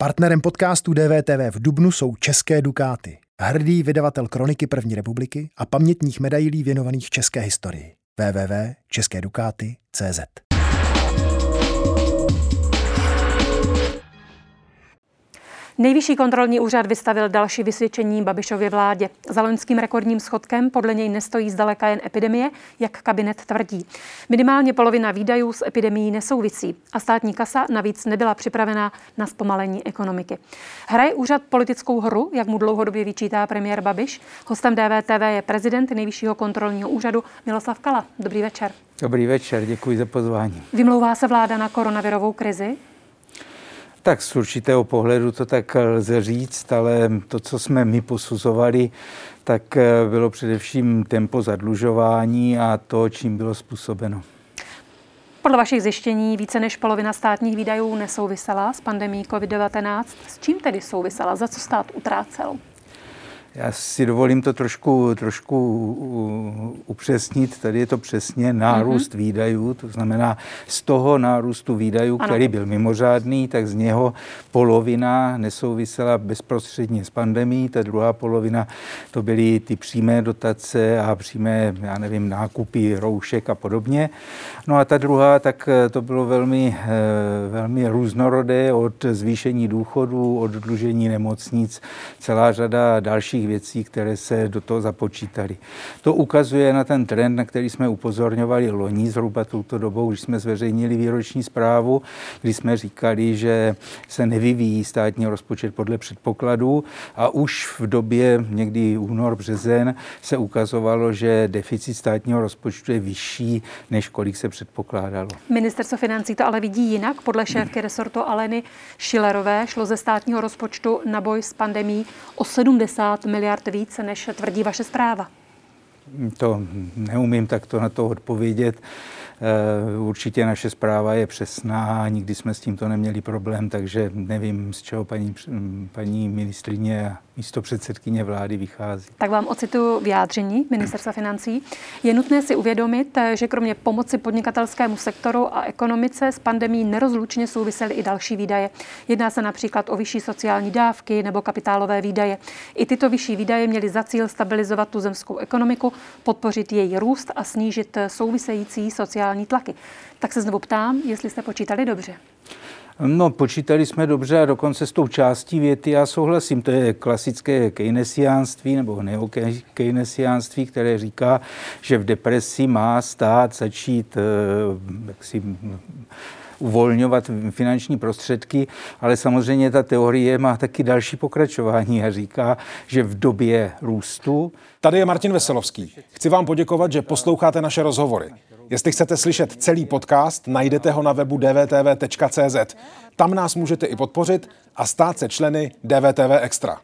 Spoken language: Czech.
Partnerem podcastu DVTV v Dubnu jsou České Dukáty, hrdý vydavatel kroniky první republiky a pamětních medailí věnovaných české historii. www.českédukáty.cz Nejvyšší kontrolní úřad vystavil další vysvědčení Babišově vládě. Za loňským rekordním schodkem podle něj nestojí zdaleka jen epidemie, jak kabinet tvrdí. Minimálně polovina výdajů s epidemií nesouvisí a státní kasa navíc nebyla připravená na zpomalení ekonomiky. Hraje úřad politickou hru, jak mu dlouhodobě vyčítá premiér Babiš. Hostem DVTV je prezident Nejvyššího kontrolního úřadu Miloslav Kala. Dobrý večer. Dobrý večer, děkuji za pozvání. Vymlouvá se vláda na koronavirovou krizi? Tak z určitého pohledu to tak lze říct, ale to, co jsme my posuzovali, tak eh, bylo především tempo zadlužování a to, čím bylo způsobeno. Podle vašich zjištění více než polovina státních výdajů nesouvisela s pandemí COVID-19. S čím tedy souvisela? Za co stát utrácel? Já si dovolím to trošku, trošku upřesnit. Tady je to přesně nárůst mm-hmm. výdajů, to znamená z toho nárůstu výdajů, ano. který byl mimořádný, tak z něho polovina nesouvisela bezprostředně s pandemí, ta druhá polovina to byly ty přímé dotace a přímé, já nevím, nákupy roušek a podobně. No a ta druhá, tak eh, to bylo velmi, eh, velmi různorodé od zvýšení důchodů, od dlužení nemocnic, celá řada dalších věcí, které se do toho započítaly. To ukazuje na ten trend, na který jsme upozorňovali loni zhruba touto dobou, když jsme zveřejnili výroční zprávu, kdy jsme říkali, že se nevyvíjí státní rozpočet podle předpokladů a už v době někdy únor, březen se ukazovalo, že deficit státního rozpočtu je vyšší, než kolik se předpokládalo. Ministerstvo financí to ale vidí jinak. Podle šéfky resortu Aleny Šilerové šlo ze státního rozpočtu na boj s pandemí o 70 miliard více, než tvrdí vaše zpráva? To neumím takto na to odpovědět. Eh, určitě naše zpráva je přesná, nikdy jsme s tímto neměli problém, takže nevím, z čeho paní, paní ministrině a místo předsedkyně vlády vychází. Tak vám ocituju vyjádření ministerstva financí. Je nutné si uvědomit, že kromě pomoci podnikatelskému sektoru a ekonomice s pandemí nerozlučně souvisely i další výdaje. Jedná se například o vyšší sociální dávky nebo kapitálové výdaje. I tyto vyšší výdaje měly za cíl stabilizovat tu zemskou ekonomiku, podpořit její růst a snížit související sociální sociální tlaky. Tak se znovu ptám, jestli jste počítali dobře. No, počítali jsme dobře a dokonce s tou částí věty já souhlasím. To je klasické keynesiánství nebo neokeynesiánství, které říká, že v depresi má stát začít eh, jaksi, uvolňovat finanční prostředky, ale samozřejmě ta teorie má taky další pokračování a říká, že v době růstu. Tady je Martin Veselovský. Chci vám poděkovat, že posloucháte naše rozhovory. Jestli chcete slyšet celý podcast, najdete ho na webu dvtv.cz. Tam nás můžete i podpořit a stát se členy DVTV Extra.